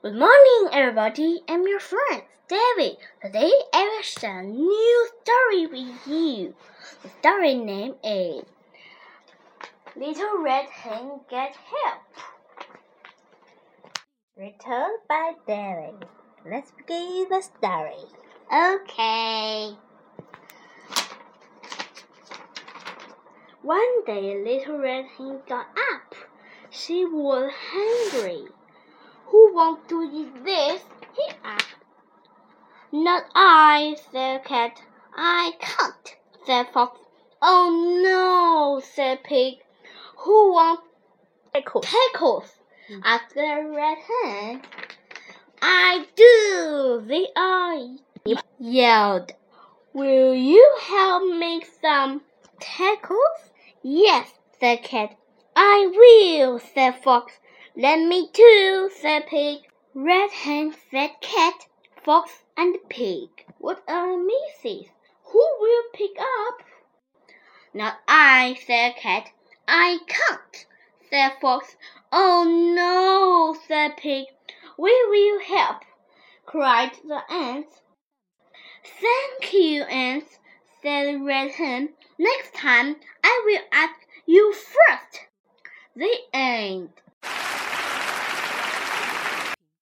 Good morning, everybody. I'm your friend, David. Today I will share a new story with you. The story name is Little Red Hen Get Help. Written by David. Let's begin the story. Okay. One day, Little Red Hen got up. She was hungry. Who wants to eat this? he asked. Not I, said Cat. I can't, said Fox. Oh no, said Pig. Who wants Pickles. pickles? asked the red hen. I do, they all yelled. Will you help make some pickles? Yes, said Cat. I will, said Fox. Let me too, said Pig. Red Hen said Cat, Fox, and Pig. What are misses? Who will pick up? Not I, said Cat. I can't, said Fox. Oh no, said Pig. We will help, cried the ants. Thank you, ants, said Red Hen. Next time I will ask you first. The end.